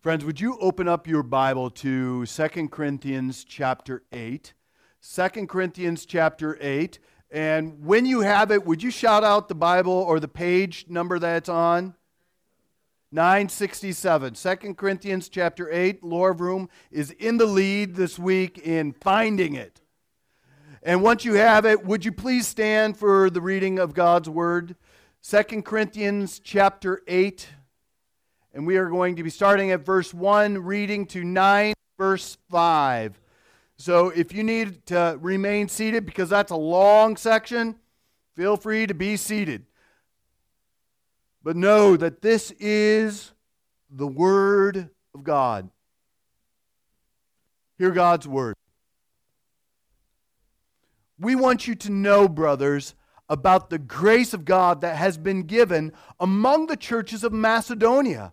Friends, would you open up your Bible to 2 Corinthians chapter 8? 2 Corinthians chapter 8. And when you have it, would you shout out the Bible or the page number that it's on? 967. 2 Corinthians chapter 8. Laura Room is in the lead this week in finding it. And once you have it, would you please stand for the reading of God's word? 2 Corinthians chapter 8. And we are going to be starting at verse 1, reading to 9, verse 5. So if you need to remain seated because that's a long section, feel free to be seated. But know that this is the Word of God. Hear God's Word. We want you to know, brothers, about the grace of God that has been given among the churches of Macedonia.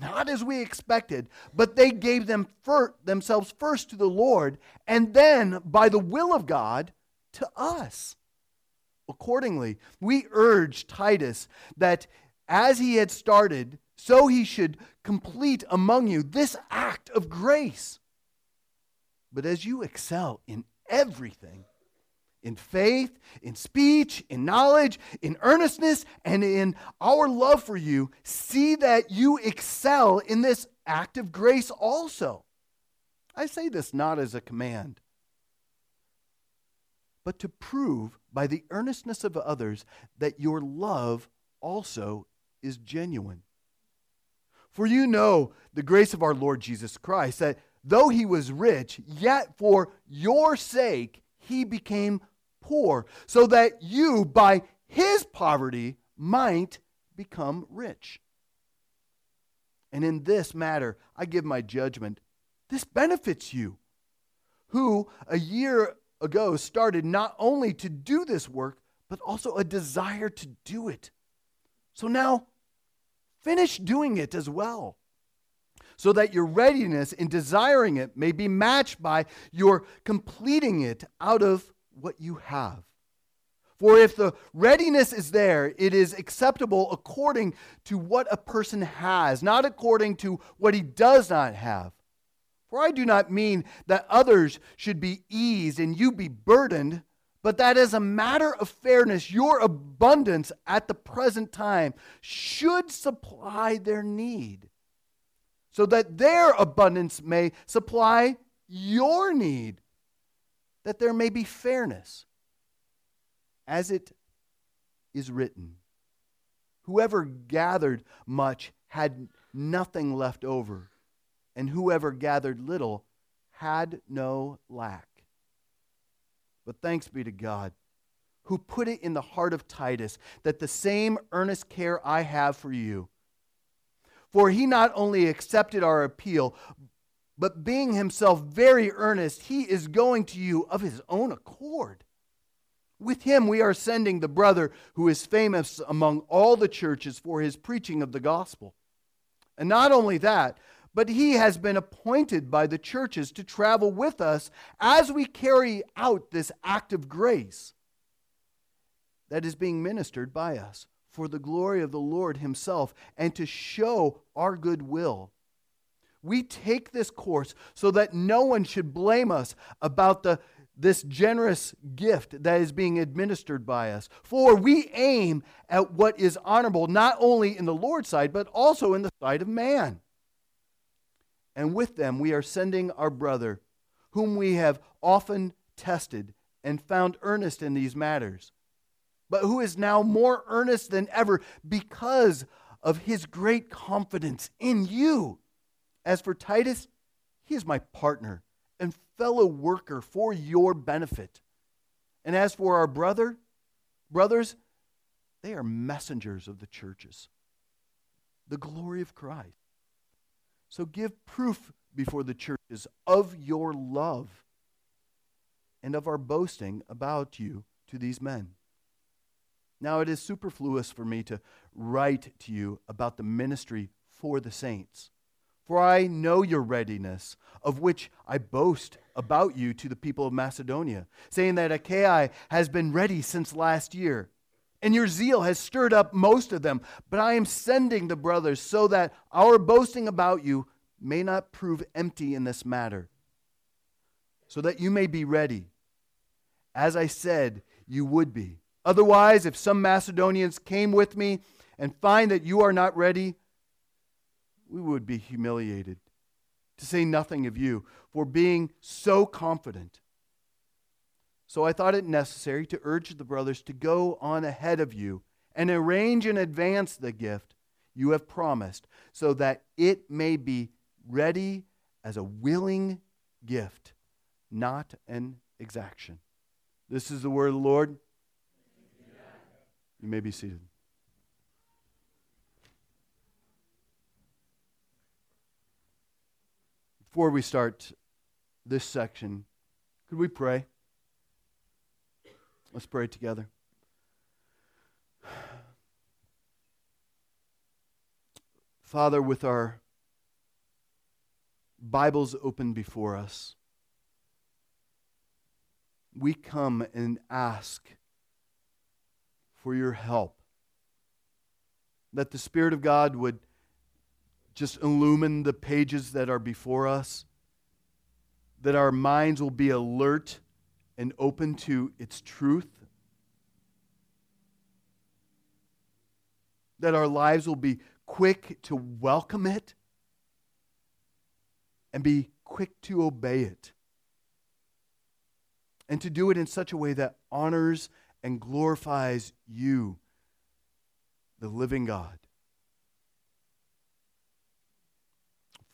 not as we expected, but they gave them fir- themselves first to the Lord, and then, by the will of God, to us. Accordingly, we urge Titus that as he had started, so he should complete among you this act of grace. But as you excel in everything, in faith, in speech, in knowledge, in earnestness, and in our love for you, see that you excel in this act of grace also. I say this not as a command, but to prove by the earnestness of others that your love also is genuine. For you know the grace of our Lord Jesus Christ, that though he was rich, yet for your sake he became poor, so that you, by his poverty, might become rich. And in this matter, I give my judgment. This benefits you, who a year ago started not only to do this work, but also a desire to do it. So now, finish doing it as well so that your readiness in desiring it may be matched by your completing it out of what you have. For if the readiness is there, it is acceptable according to what a person has, not according to what he does not have. For I do not mean that others should be eased and you be burdened, but that as a matter of fairness, your abundance at the present time should supply their need so that their abundance may supply your need, that there may be fairness. As it is written, whoever gathered much had nothing left over, and whoever gathered little had no lack. But thanks be to God who put it in the heart of Titus that the same earnest care I have for you for he not only accepted our appeal, but being himself very earnest, he is going to you of his own accord. With him, we are sending the brother who is famous among all the churches for his preaching of the gospel. And not only that, but he has been appointed by the churches to travel with us as we carry out this act of grace that is being ministered by us for the glory of the Lord Himself and to show our goodwill. We take this course so that no one should blame us about the, this generous gift that is being administered by us. For we aim at what is honorable not only in the Lord's sight, but also in the sight of man. And with them we are sending our brother, whom we have often tested and found earnest in these matters but who is now more earnest than ever because of his great confidence in you. As for Titus, he is my partner and fellow worker for your benefit. And as for our brother, brothers, they are messengers of the churches, the glory of Christ. So give proof before the churches of your love and of our boasting about you to these men. Now, it is superfluous for me to write to you about the ministry for the saints. For I know your readiness, of which I boast about you to the people of Macedonia, saying that Achaia has been ready since last year, and your zeal has stirred up most of them. But I am sending the brothers so that our boasting about you may not prove empty in this matter, so that you may be ready, as I said you would be. Otherwise, if some Macedonians came with me and find that you are not ready, we would be humiliated, to say nothing of you, for being so confident. So I thought it necessary to urge the brothers to go on ahead of you and arrange in advance the gift you have promised, so that it may be ready as a willing gift, not an exaction. This is the word of the Lord. You may be seated. Before we start this section, could we pray? Let's pray together. Father, with our Bibles open before us, we come and ask for your help. That the Spirit of God would just illumine the pages that are before us, that our minds will be alert and open to its truth, that our lives will be quick to welcome it and be quick to obey it. And to do it in such a way that honors and glorifies you, the living God.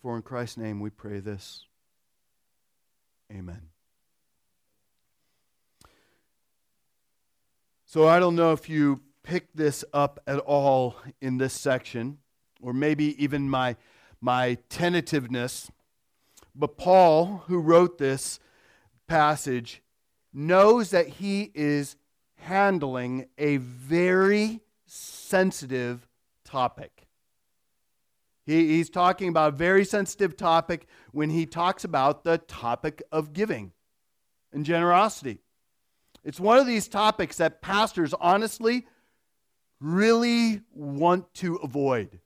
For in Christ's name we pray this. Amen. So I don't know if you picked this up at all in this section, or maybe even my, my tentativeness, but Paul, who wrote this passage, knows that he is handling a very sensitive topic. He, he's talking about a very sensitive topic when he talks about the topic of giving and generosity. It's one of these topics that pastors honestly really want to avoid.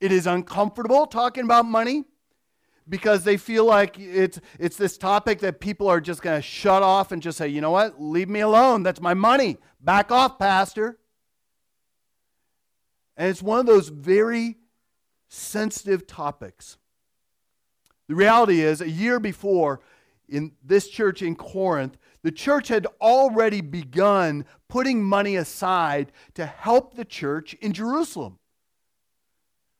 It is uncomfortable talking about money because they feel like it's, it's this topic that people are just going to shut off and just say, you know what, leave me alone. That's my money. Back off, Pastor. And it's one of those very sensitive topics. The reality is, a year before, in this church in Corinth, the church had already begun putting money aside to help the church in Jerusalem.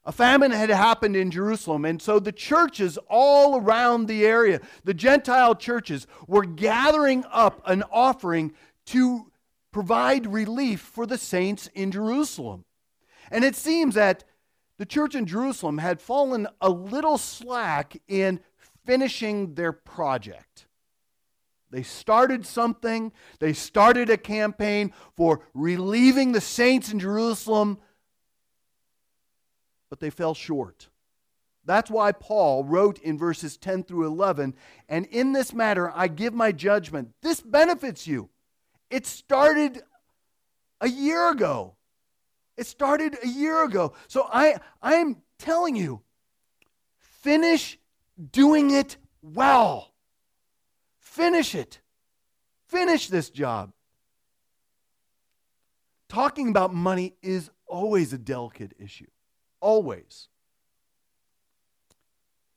A famine had happened in Jerusalem, and so the churches all around the area, the Gentile churches, were gathering up an offering to provide relief for the saints in Jerusalem. And it seems that the church in Jerusalem had fallen a little slack in finishing their project. They started something, they started a campaign for relieving the saints in Jerusalem, but they fell short. That's why Paul wrote in verses 10 through 11, and in this matter I give my judgment. This benefits you. It started a year ago. It started a year ago. So I, I'm telling you, finish doing it well. Finish it. Finish this job. Talking about money is always a delicate issue. Always.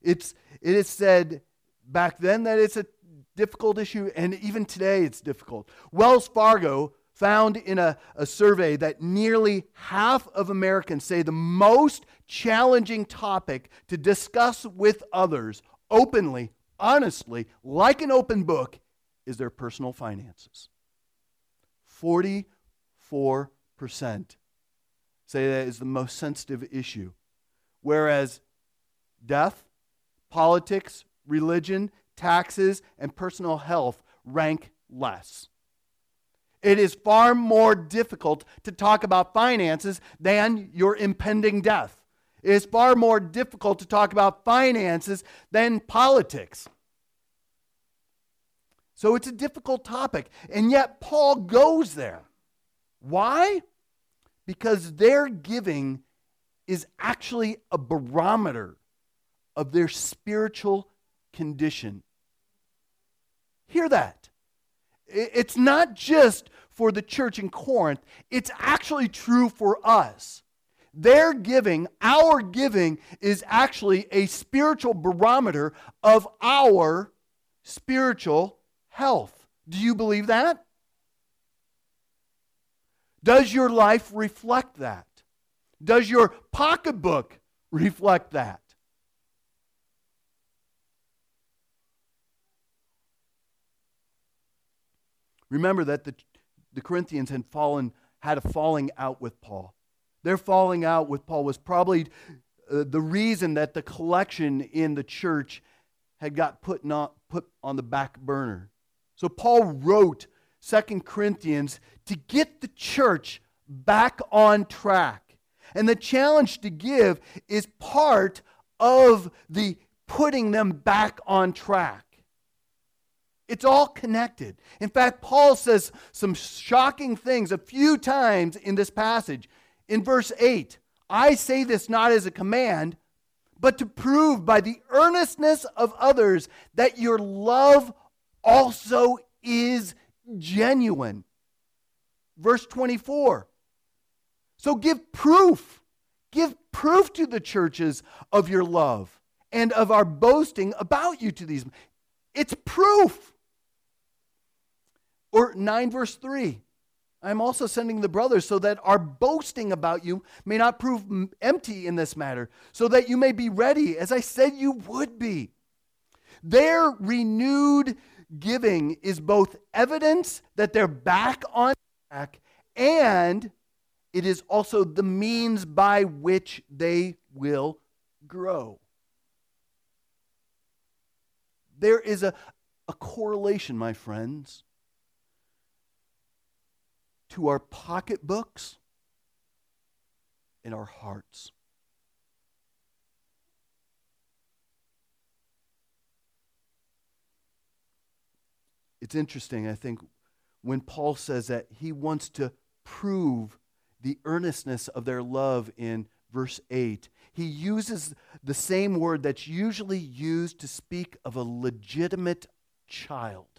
It's, it is said back then that it's a difficult issue, and even today it's difficult. Wells Fargo found in a, a survey that nearly half of Americans say the most challenging topic to discuss with others openly, honestly, like an open book, is their personal finances. 44% say that is the most sensitive issue. Whereas death, politics, religion, taxes, and personal health rank less. It is far more difficult to talk about finances than your impending death. It is far more difficult to talk about finances than politics. So it's a difficult topic. And yet, Paul goes there. Why? Because their giving is actually a barometer of their spiritual condition. Hear that. It's not just for the church in Corinth, it's actually true for us. Their giving, our giving, is actually a spiritual barometer of our spiritual health. Do you believe that? Does your life reflect that? Does your pocketbook reflect that? Remember that the, the Corinthians had fallen, had a falling out with Paul. Their falling out with Paul was probably uh, the reason that the collection in the church had got put, not, put on the back burner. So Paul wrote Second Corinthians to get the church back on track. And the challenge to give is part of the putting them back on track. It's all connected. In fact, Paul says some shocking things a few times in this passage. In verse 8, I say this not as a command, but to prove by the earnestness of others that your love also is genuine. Verse 24. So give proof. Give proof to the churches of your love and of our boasting about you to these. It's proof. Or 9 verse 3. I am also sending the brothers so that our boasting about you may not prove empty in this matter, so that you may be ready, as I said you would be. Their renewed giving is both evidence that they're back on track and it is also the means by which they will grow. There is a, a correlation, my friends, to our pocketbooks and our hearts. It's interesting, I think, when Paul says that he wants to prove the earnestness of their love in verse 8. He uses the same word that's usually used to speak of a legitimate child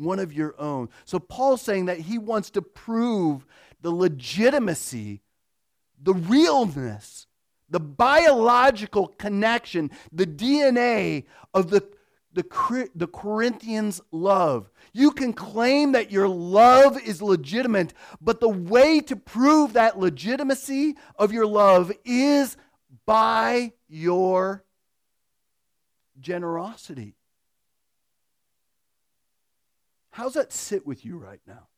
one of your own. So Paul's saying that he wants to prove the legitimacy, the realness, the biological connection, the DNA of the, the, the Corinthians' love. You can claim that your love is legitimate, but the way to prove that legitimacy of your love is by your generosity. How's that sit with you right now?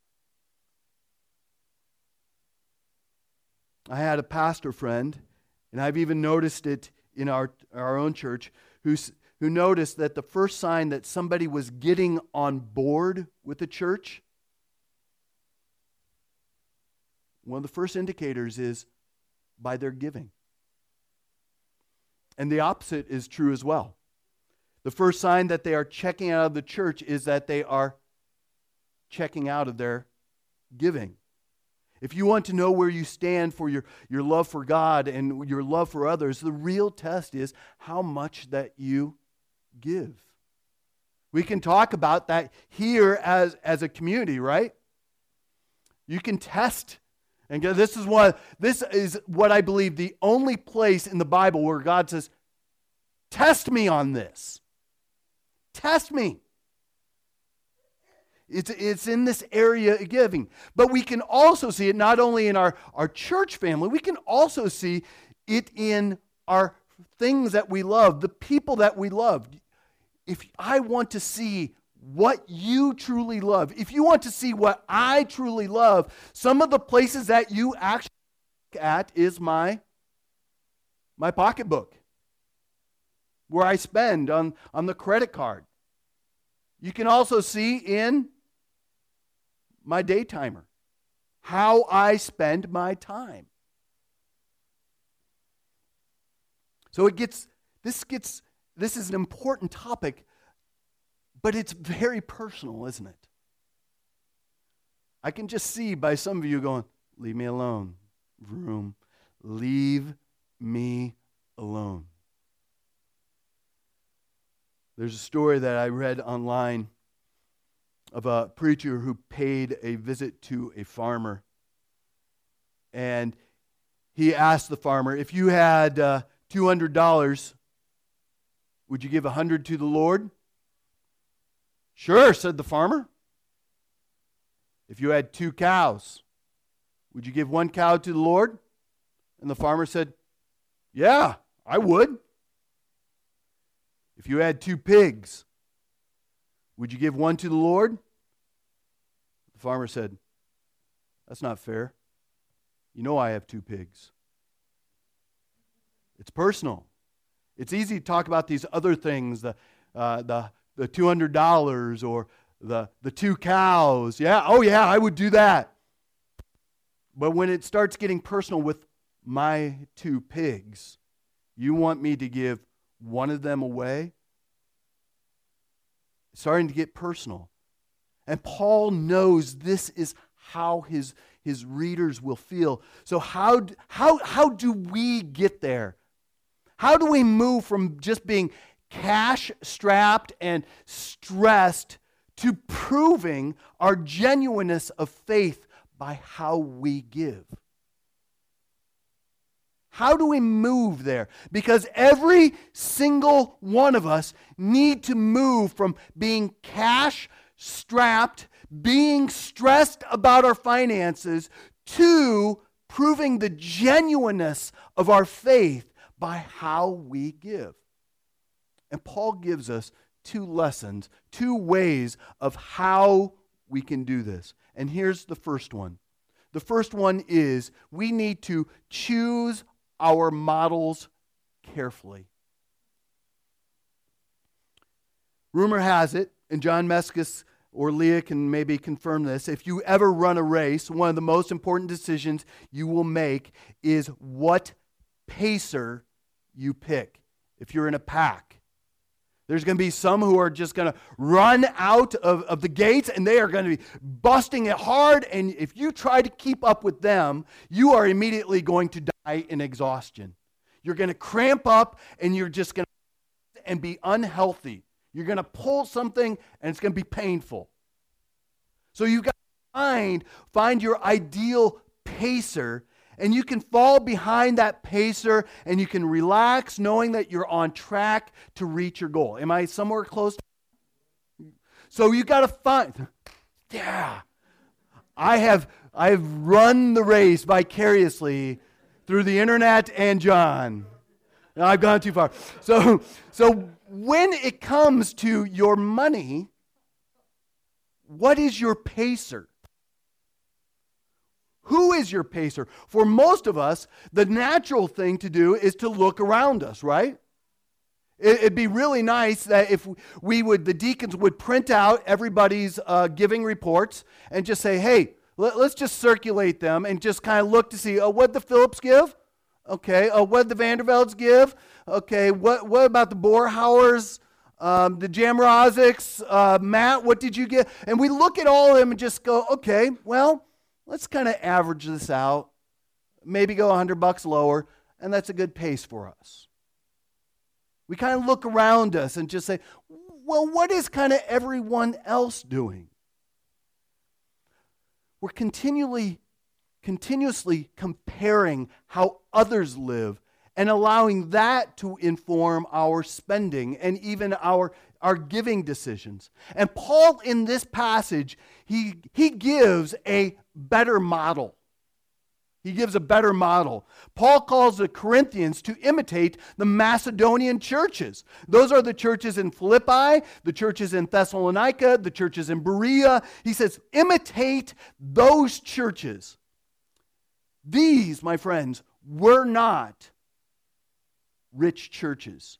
I had a pastor friend, and I've even noticed it in our, our own church, who's, who noticed that the first sign that somebody was getting on board with the church, one of the first indicators is by their giving. And the opposite is true as well. The first sign that they are checking out of the church is that they are checking out of their giving. If you want to know where you stand for your, your love for God and your love for others, the real test is how much that you give. We can talk about that here as, as a community, right? You can test. And this is what this is what I believe the only place in the Bible where God says, Test me on this. Test me. It's, it's in this area of giving. But we can also see it not only in our, our church family, we can also see it in our things that we love, the people that we love. If I want to see what you truly love, if you want to see what I truly love, some of the places that you actually look at is my, my pocketbook. where I spend on, on the credit card. You can also see in my day timer how I spend my time. So it gets this gets this is an important topic, but it's very personal, isn't it? I can just see by some of you going, Leave me alone. Room. Leave me alone. There's a story that I read online of a preacher who paid a visit to a farmer. And he asked the farmer, If you had uh, $200, would you give 100 to the Lord? Sure, said the farmer. If you had two cows, would you give one cow to the Lord? And the farmer said, Yeah, I would. If you had two pigs, would you give one to the Lord? The farmer said, That's not fair. You know I have two pigs. It's personal. It's easy to talk about these other things, the, uh, the, the $200 or the, the two cows. Yeah, oh yeah, I would do that. But when it starts getting personal with my two pigs, you want me to give one of them away? Starting to get personal. And Paul knows this is how his, his readers will feel. So, how, how, how do we get there? How do we move from just being cash strapped and stressed to proving our genuineness of faith by how we give? How do we move there? Because every single one of us need to move from being cash strapped, being stressed about our finances, to proving the genuineness of our faith by how we give. And Paul gives us two lessons, two ways of how we can do this. And here's the first one. The first one is we need to choose our models carefully. Rumor has it, and John Meskis or Leah can maybe confirm this, if you ever run a race, one of the most important decisions you will make is what pacer you pick. If you're in a pack, there's going to be some who are just going to run out of, of the gates and they are going to be busting it hard. And if you try to keep up with them, you are immediately going to die in exhaustion. You're going to cramp up and you're just going to and be unhealthy. You're going to pull something and it's going to be painful. So you've got to find, find your ideal pacer and you can fall behind that pacer and you can relax knowing that you're on track to reach your goal. Am I somewhere close? To- So you got to find Yeah. I have I have run the race vicariously through the internet and John. I've gone too far. So so when it comes to your money, what is your pacer? Who is your pacer? For most of us, the natural thing to do is to look around us, right? It'd be really nice that if we would, the deacons would print out everybody's uh, giving reports and just say, hey, let, us just circulate them and just kind of look to see, oh, what the Phillips give? Okay. Oh, what the Vandervelds give? Okay. What, what about the Borhauers? Um, the Jamrozics? Uh, Matt, what did you get? And we look at all of them and just go, okay, well, let's kind of average this out, maybe go 100 bucks lower, and that's a good pace for us. We kind of look around us and just say, well, what is kind of everyone else doing? We're continually, continuously comparing how others live and allowing that to inform our spending and even our, our giving decisions. And Paul, in this passage, he, he gives a better model. He gives a better model. Paul calls the Corinthians to imitate the Macedonian churches. Those are the churches in Philippi, the churches in Thessalonica, the churches in Berea. He says, imitate those churches. These, my friends, were not rich churches.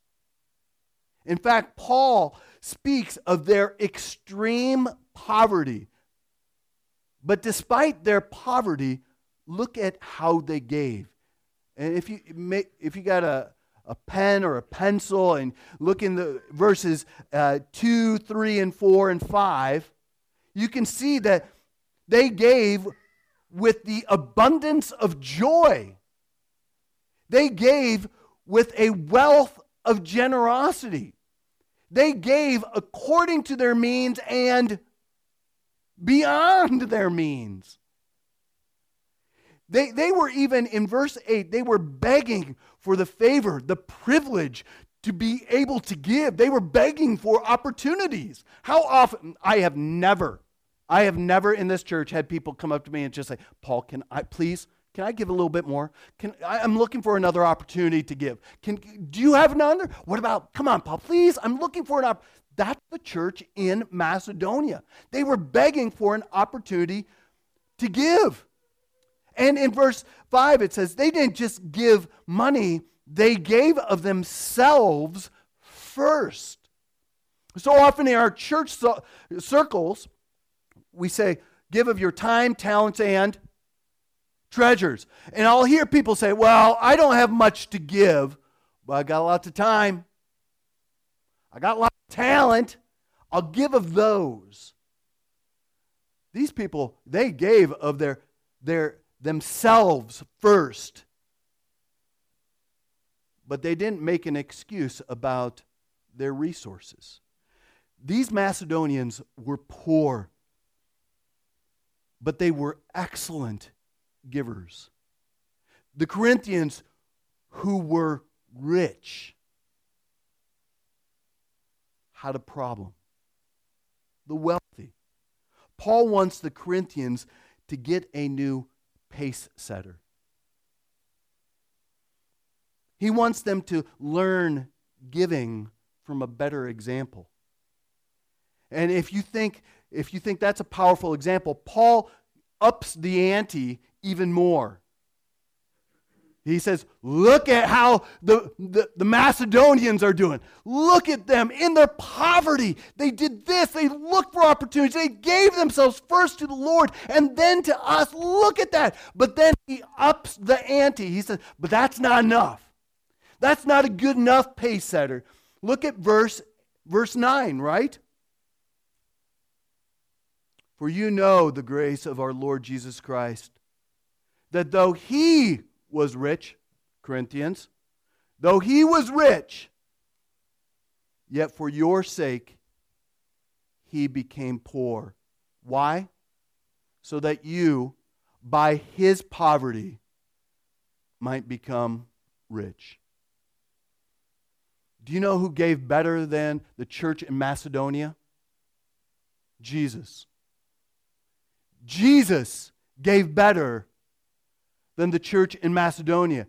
In fact, Paul speaks of their extreme poverty. But despite their poverty, look at how they gave. And if you, if you got a, a pen or a pencil and look in the verses uh, 2, 3, and 4, and 5, you can see that they gave with the abundance of joy. They gave with a wealth of generosity. They gave according to their means and beyond their means. They, they were even, in verse 8, they were begging for the favor, the privilege to be able to give. They were begging for opportunities. How often, I have never, I have never in this church had people come up to me and just say, Paul, can I please, can I give a little bit more? Can, I, am looking for another opportunity to give. Can, do you have another? What about, come on, Paul, please, I'm looking for an opportunity. That's the church in Macedonia. They were begging for an opportunity to give. And in verse 5, it says, they didn't just give money, they gave of themselves first. So often in our church circles, we say, give of your time, talents, and treasures. And I'll hear people say, Well, I don't have much to give, but I got lots of time. I got lots of talent. I'll give of those. These people, they gave of their, their themselves first. But they didn't make an excuse about their resources. These Macedonians were poor, but they were excellent givers. The Corinthians, who were rich, had a problem. The wealthy. Paul wants the Corinthians to get a new pace setter. He wants them to learn giving from a better example. And if you think if you think that's a powerful example, Paul ups the ante even more. He says, Look at how the, the, the, Macedonians are doing. Look at them in their poverty. They did this. They looked for opportunities. They gave themselves first to the Lord and then to us. Look at that. But then he ups the ante. He says, But that's not enough. That's not a good enough pace setter. Look at verse, verse 9, right? For you know the grace of our Lord Jesus Christ, that though he was rich, Corinthians, though he was rich, yet for your sake he became poor. Why? So that you, by his poverty, might become rich. Do you know who gave better than the church in Macedonia? Jesus. Jesus gave better than the church in Macedonia.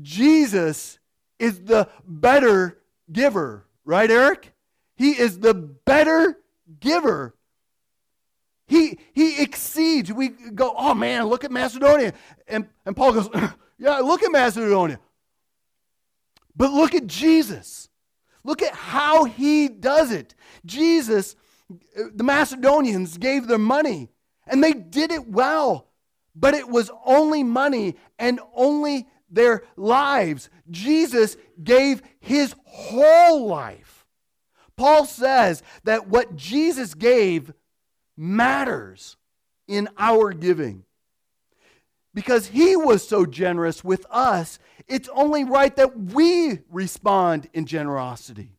Jesus is the better giver, right, Eric? He is the better giver. He, he exceeds. We go, oh man, look at Macedonia. And, and Paul goes, yeah, look at Macedonia. But look at Jesus. Look at how he does it. Jesus, uh, the Macedonians gave their money and they did it well, but it was only money and only their lives. Jesus gave his whole life. Paul says that what Jesus gave matters in our giving. Because he was so generous with us, it's only right that we respond in generosity.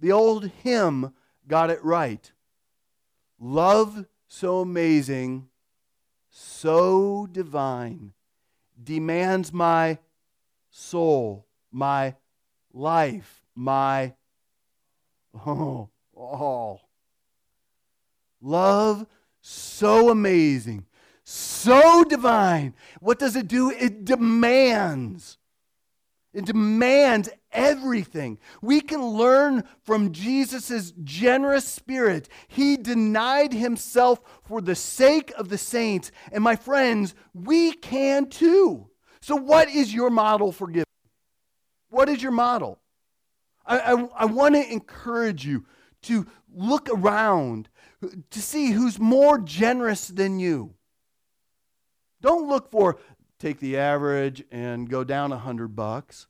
The old hymn got it right. Love so amazing, so divine, demands my soul, my life, my oh, all. Love so amazing, so divine. What does it do? It demands. It demands everything. We can learn from Jesus' generous spirit. He denied himself for the sake of the saints. And my friends, we can too. So, what is your model for giving? What is your model? I, I, I want to encourage you to look around to see who's more generous than you. Don't look for take the average and go down a hundred bucks.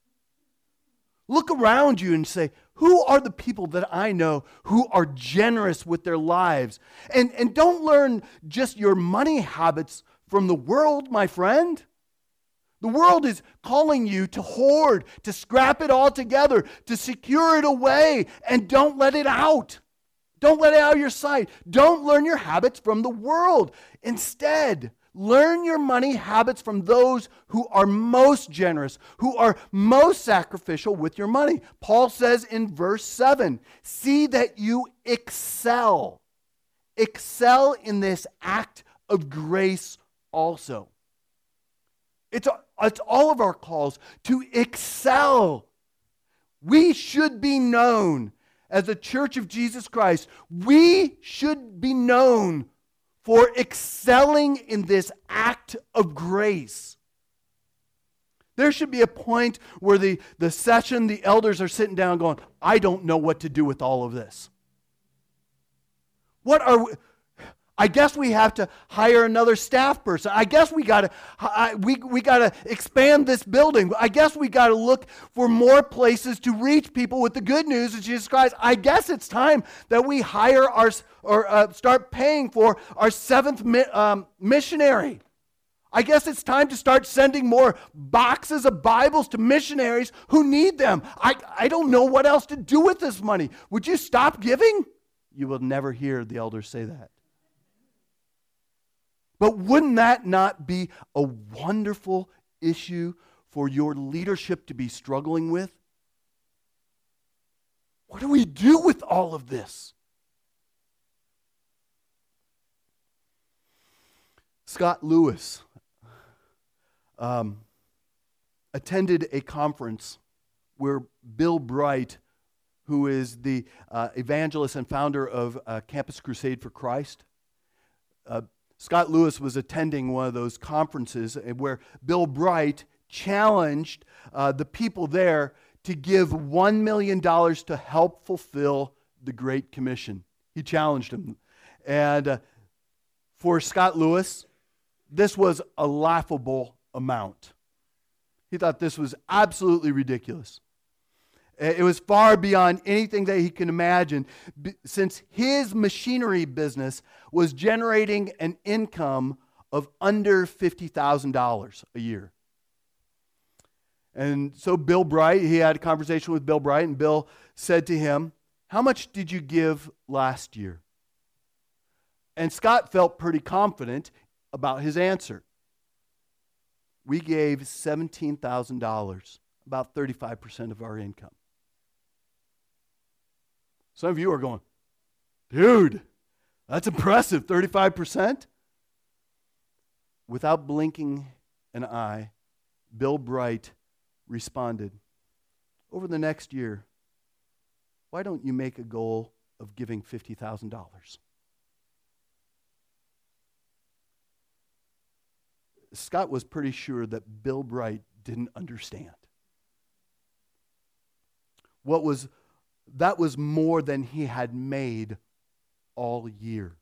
Look around you and say, who are the people that I know who are generous with their lives? And, and don't learn just your money habits from the world, my friend. The world is calling you to hoard, to scrap it all together, to secure it away, and don't let it out. Don't let it out of your sight. Don't learn your habits from the world. Instead, learn your money habits from those who are most generous, who are most sacrificial with your money. Paul says in verse 7 see that you excel. Excel in this act of grace also. It's, it's all of our calls to excel. We should be known as a church of Jesus Christ. We should be known for excelling in this act of grace. There should be a point where the, the session, the elders are sitting down going, I don't know what to do with all of this. What are we, I guess we have to hire another staff person. I guess we got to we, we got to expand this building. I guess we got to look for more places to reach people with the good news of Jesus Christ. I guess it's time that we hire our or uh, start paying for our seventh mi- um, missionary. I guess it's time to start sending more boxes of Bibles to missionaries who need them. I, I don't know what else to do with this money. Would you stop giving? You will never hear the elders say that. But wouldn't that not be a wonderful issue for your leadership to be struggling with? What do we do with all of this? Scott Lewis um, attended a conference where Bill Bright, who is the uh, evangelist and founder of uh, Campus Crusade for Christ, uh, Scott Lewis was attending one of those conferences where Bill Bright challenged uh, the people there to give $1 million to help fulfill the Great Commission. He challenged them. And uh, for Scott Lewis, this was a laughable amount. He thought this was absolutely ridiculous. Eh, it was far beyond anything that he can imagine since his machinery business was generating an income of under $50,000 a year. And so Bill Bright, he had a conversation with Bill Bright, and Bill said to him, How much did you give last year? And Scott felt pretty confident about his answer. We gave $17,000, about 35% of our income. Some of you are going, dude, that's impressive, 35%. Without blinking an eye, Bill Bright responded, Over the next year, why don't you make a goal of giving $50,000? Scott was pretty sure that Bill Bright didn't understand. What was that was more than he had made all year.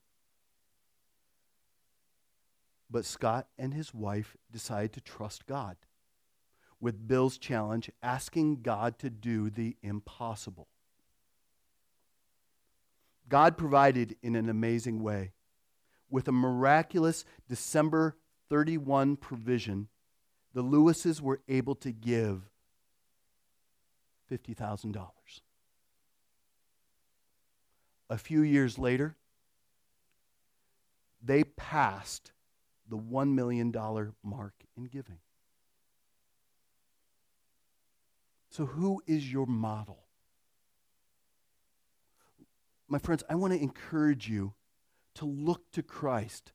But Scott and his wife decided to trust God with Bill's challenge, asking God to do the impossible. God provided in an amazing way. With a miraculous December 31 provision, the Lewises were able to give $50,000 a few years later, they passed the $1 million mark in giving. So, who is your model? My friends, I want to encourage you to look to Christ,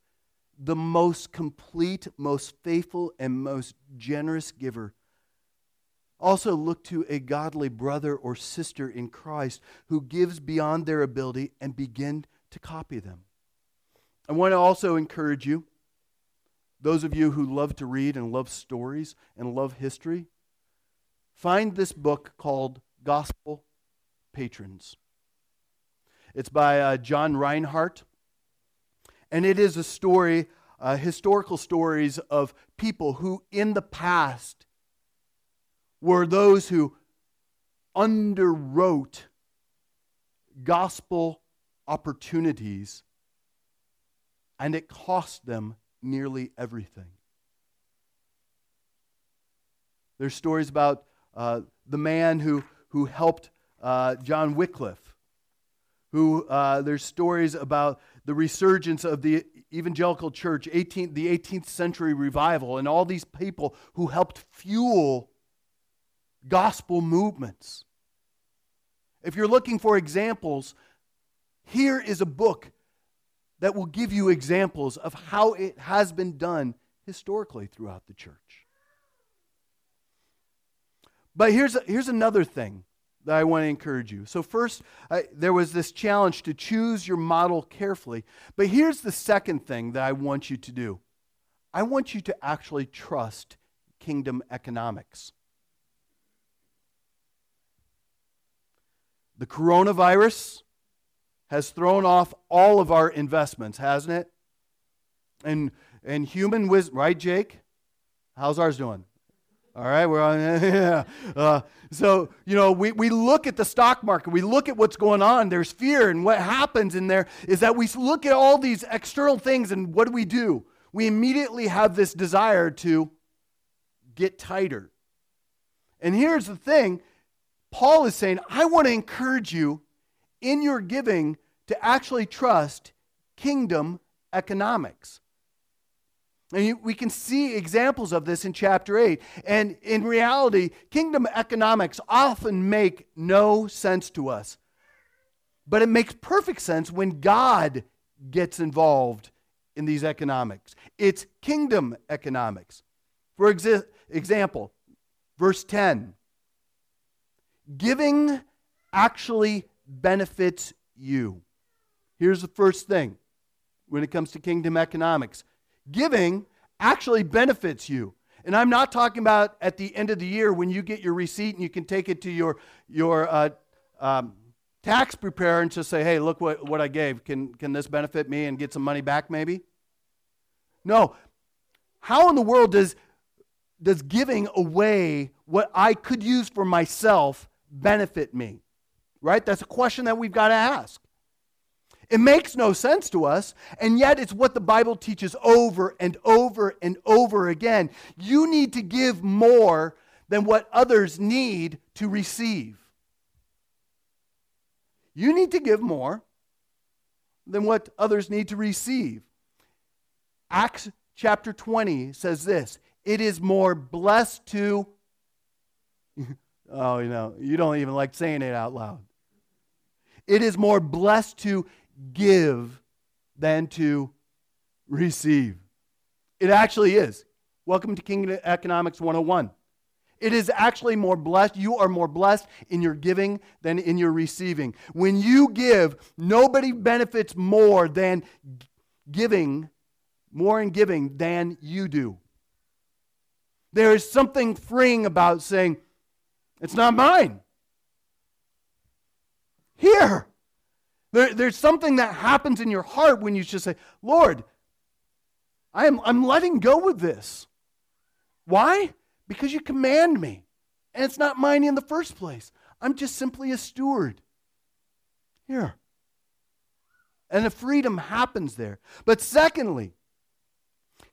the most complete, most faithful, and most generous giver also, look to a godly brother or sister in Christ who gives beyond their ability and begin to copy them. I want to also encourage you, those of you who love to read and love stories and love history, find this book called Gospel patrons. It's by uh, John Rinehart, and it is a story, uh, historical stories of people who in the past were those who underwrote gospel opportunities, and it cost them nearly everything. There's stories about uh, the man who, who helped uh, John Wycliffe, who uh, there's stories about the resurgence of the evangelical church, 18, the 18th century revival, and all these people who helped fuel gospel movements. If you're looking for examples, here is a book that will give you examples of how it has been done historically throughout the church. But here's, here's another thing that I want to encourage you. So, first, I, there was this challenge to choose your model carefully. But here's the second thing that I want you to do I want you to actually trust kingdom economics. The coronavirus has thrown off all of our investments, hasn't it? And, and human wisdom, right, Jake? How's ours doing? All right, we're on. Yeah. Uh, so, you know, we, we look at the stock market, we look at what's going on. There's fear, and what happens in there is that we look at all these external things, and what do we do? We immediately have this desire to get tighter. And here's the thing Paul is saying, I want to encourage you in your giving to actually trust kingdom economics. And we can see examples of this in chapter 8. And in reality, kingdom economics often make no sense to us. But it makes perfect sense when God gets involved in these economics. It's kingdom economics. For exa- example, verse 10 giving actually benefits you. Here's the first thing when it comes to kingdom economics giving actually benefits you. And I'm not talking about at the end of the year when you get your receipt and you can take it to your, your uh, um, tax preparer and just say, hey, look what, what I gave. Can, can this benefit me and get some money back maybe? No. How in the world does, does giving away what I could use for myself benefit me? Right? That's a question that we've got to ask. It makes no sense to us, and yet it's what the Bible teaches over and over and over again. You need to give more than what others need to receive. You need to give more than what others need to receive. Acts chapter 20 says this It is more blessed to. Oh, you know, you don't even like saying it out loud. It is more blessed to give than to receive. It actually is. Welcome to Kingdom Economics 101. It is actually more blessed. You are more blessed in your giving than in your receiving. When you give, nobody benefits more than giving, more in giving than you do. There is something freeing about saying, it's not mine. Here. There, there's something that happens in your heart when you just say, Lord, I am, I'm letting go with this. Why? Because you command me. And it's not mine in the first place. I'm just simply a steward. Here. And the freedom happens there. But secondly,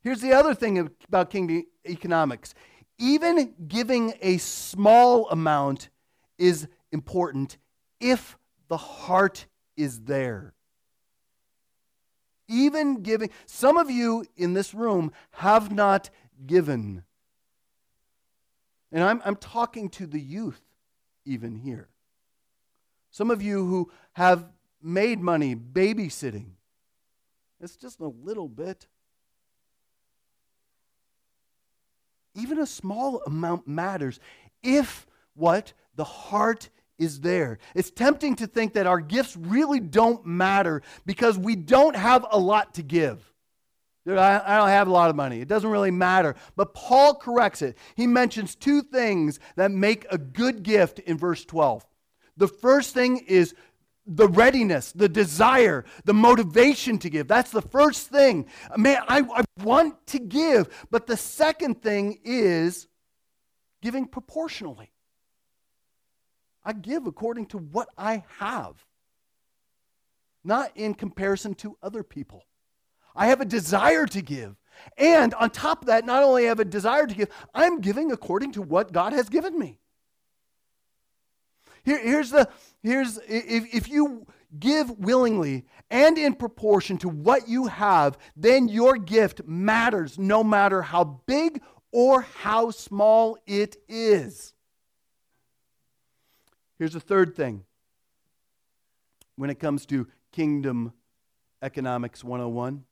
here's the other thing about kingdom economics even giving a small amount is important if the heart is there. Even giving, some of you in this room have not given. And I'm, I'm talking to the youth even here. Some of you who have made money babysitting. It's just a little bit. Even a small amount matters if what? The heart is there. It's tempting to think that our gifts really don't matter because we don't have a lot to give. I don't have a lot of money. It doesn't really matter. But Paul corrects it. He mentions two things that make a good gift in verse 12. The first thing is the readiness, the desire, the motivation to give. That's the first thing. Man, I, I want to give. But the second thing is giving proportionally. I give according to what I have, not in comparison to other people. I have a desire to give. And on top of that, not only have a desire to give, I'm giving according to what God has given me. Here, here's the here's if, if you give willingly and in proportion to what you have, then your gift matters no matter how big or how small it is. Here's the third thing when it comes to kingdom economics 101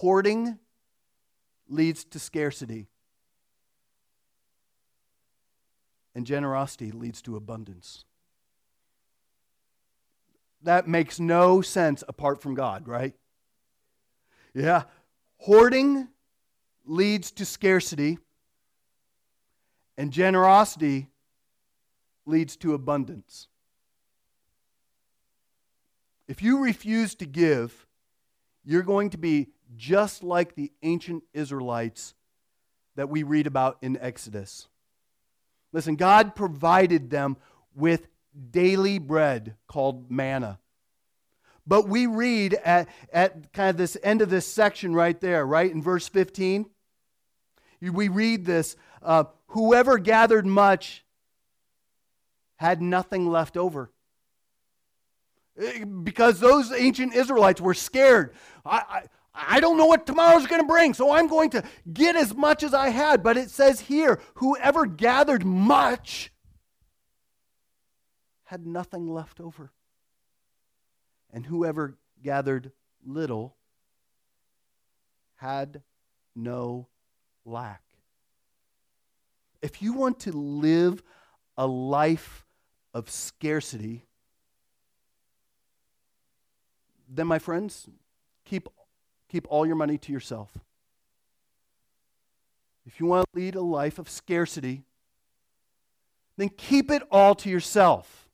hoarding leads to scarcity, and generosity leads to abundance. That makes no sense apart from God, right? Yeah. Hoarding leads to scarcity, and generosity leads to abundance. If you refuse to give, you're going to be just like the ancient Israelites that we read about in Exodus. Listen, God provided them with daily bread called manna. But we read at, at kind of this end of this section right there, right in verse 15, we read this uh, whoever gathered much had nothing left over. Eh, because those ancient Israelites were scared. I, I, I don't know what tomorrow's going to bring, so I'm going to get as much as I had. But it says here whoever gathered much had nothing left over. And whoever gathered little had no lack. If you want to live a life of scarcity, then, my friends, keep, keep all your money to yourself. If you want to lead a life of scarcity, then keep it all to yourself.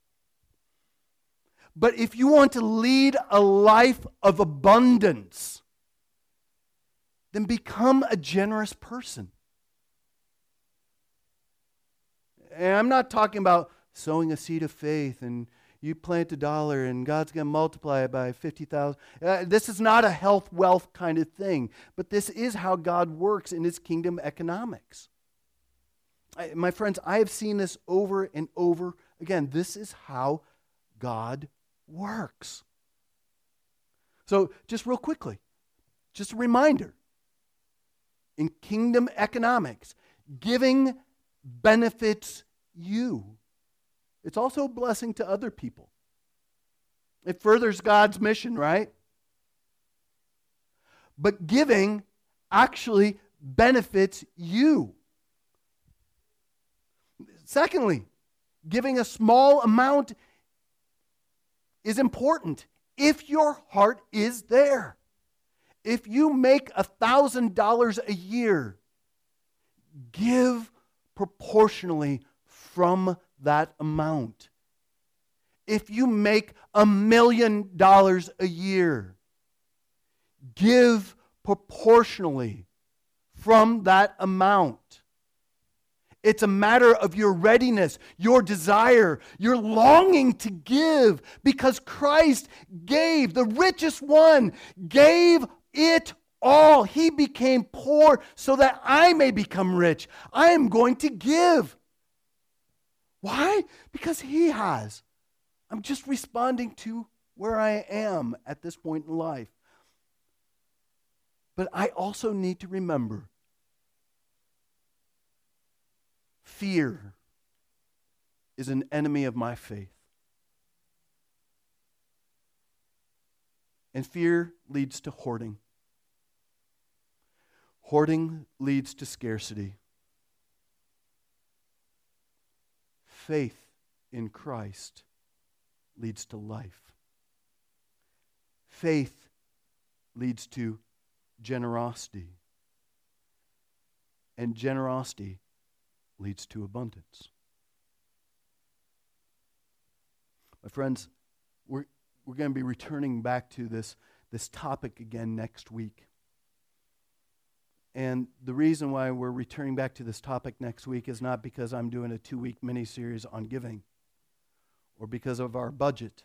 But if you want to lead a life of abundance, then become a generous person. And I'm not talking about sowing a seed of faith and you plant a dollar and God's going to multiply it by 50,000. Uh, this is not a health wealth kind of thing, but this is how God works in his kingdom economics. I, my friends, I have seen this over and over again. This is how God works. So, just real quickly, just a reminder in kingdom economics, giving benefits you. It's also a blessing to other people. It furthers God's mission, right? But giving actually benefits you. Secondly, giving a small amount is important if your heart is there. If you make a $1,000 a year, give proportionally from that amount. If you make a million dollars a year, give proportionally from that amount. It's a matter of your readiness, your desire, your longing to give because Christ gave, the richest one, gave it all. He became poor so that I may become rich. I am going to give. Why? Because He has. I'm just responding to where I am at this point in life. But I also need to remember fear is an enemy of my faith. And fear leads to hoarding. Hoarding leads to scarcity. Faith in Christ leads to life. Faith leads to generosity. And generosity leads to abundance. My friends, we're, we're going to be returning back to this, this topic again next week. And the reason why we're returning back to this topic next week is not because I'm doing a two week mini series on giving or because of our budget,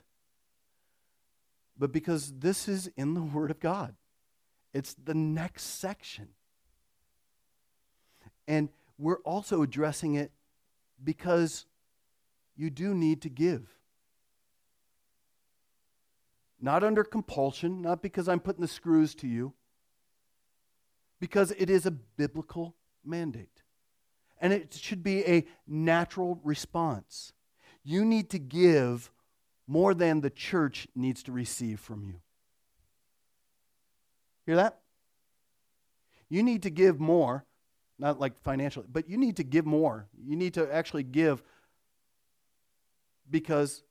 but because this is in the Word of God. It's the next section. And we're also addressing it because you do need to give. Not under compulsion, not because I'm putting the screws to you, because it is a biblical mandate. And it should be a natural response. You need to give more than the church needs to receive from you. Hear that? You need to give more, not like financially, but you need to give more. You need to actually give because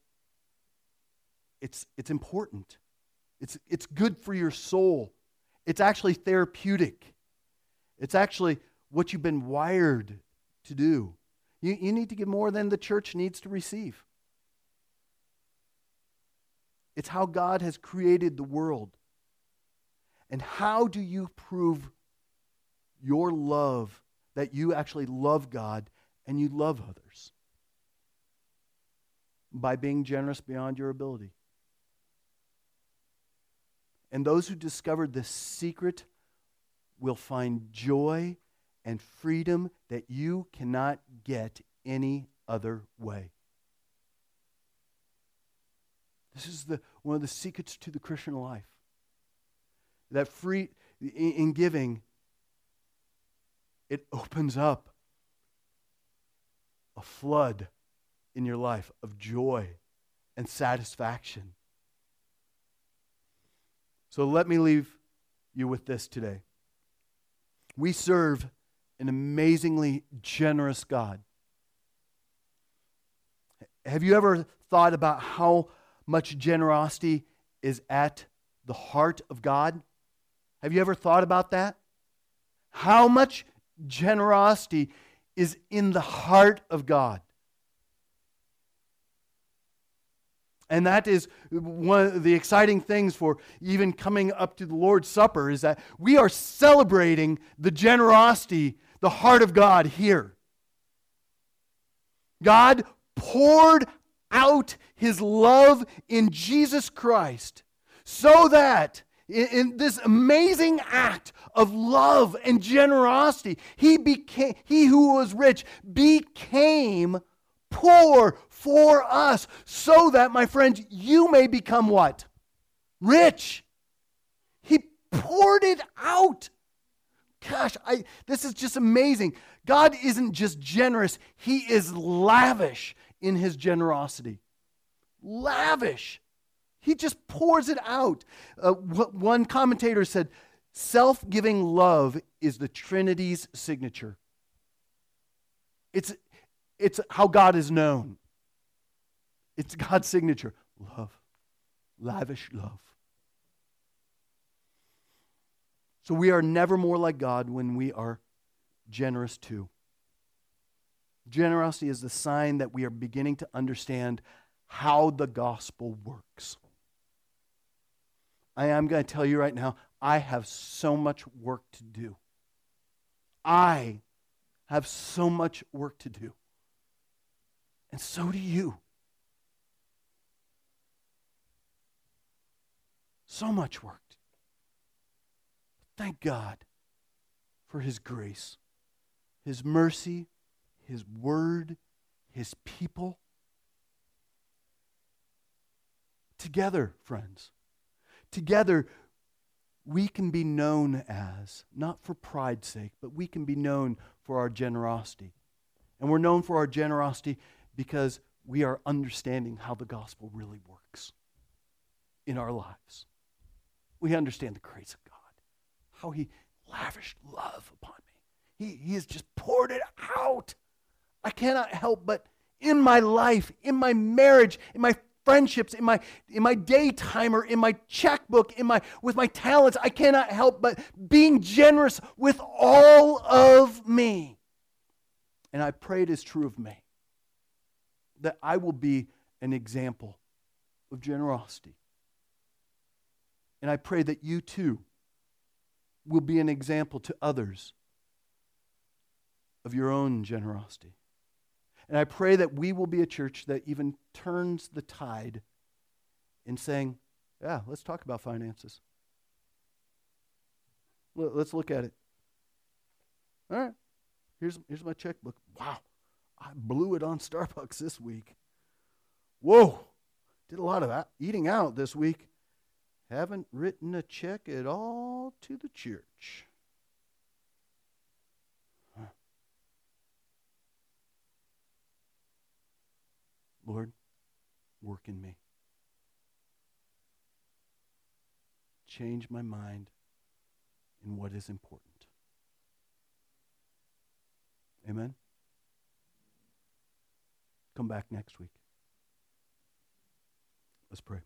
it's, it's important. It's, it's good for your soul. It's actually therapeutic. It's actually what you've been wired to do. You, you need to give more than the church needs to receive. It's how God has created the world. And how do you prove your love that you actually love God and you love others? By being generous beyond your ability. And those who discovered this secret will find joy and freedom that you cannot get any other way. This is the, one of the secrets to the Christian life. That free, in, in giving, it opens up a flood in your life of joy and satisfaction. So let me leave you with this today. We serve an amazingly generous God. Have you ever thought about how much generosity is at the heart of God? Have you ever thought about that? How much generosity is in the heart of God? And that is one of the exciting things for even coming up to the Lord's Supper is that we are celebrating the generosity, the heart of God here. God poured out his love in Jesus Christ so that in, this amazing act of love and generosity, he became he who was rich became poor for us so that, my friends, you may become what? Rich. He poured it out. Gosh, I, this is just amazing. God isn't just generous, He is lavish in His generosity. Lavish. He just pours it out. Uh, one commentator said, self giving love is the Trinity's signature. It's, it's how God is known. It's God's signature love, lavish love. So we are never more like God when we are generous too. Generosity is the sign that we are beginning to understand how the gospel works. I am going to tell you right now, I have so much work to do. I have so much work to do. And so do you. So much worked. Thank God for His grace, His mercy, His word, His people. Together, friends, together, we can be known as, not for pride's sake, but we can be known for our generosity. And we're known for our generosity because we are understanding how the gospel really works in our lives. We understand the grace of God, how He lavished love upon me. He, he has just poured it out. I cannot help but in my life, in my marriage, in my friendships, in my in my day timer, in my checkbook, in my with my talents, I cannot help but being generous with all of me. And I pray it is true of me that I will be an example of generosity. And I pray that you too will be an example to others of your own generosity. And I pray that we will be a church that even turns the tide in saying, yeah, let's talk about finances. Let's look at it. All right, here's, here's my checkbook. Wow, I blew it on Starbucks this week. Whoa, did a lot of eating out this week. Haven't written a check at all to the church. Lord, work in me. Change my mind in what is important. Amen? Come back next week. Let's pray.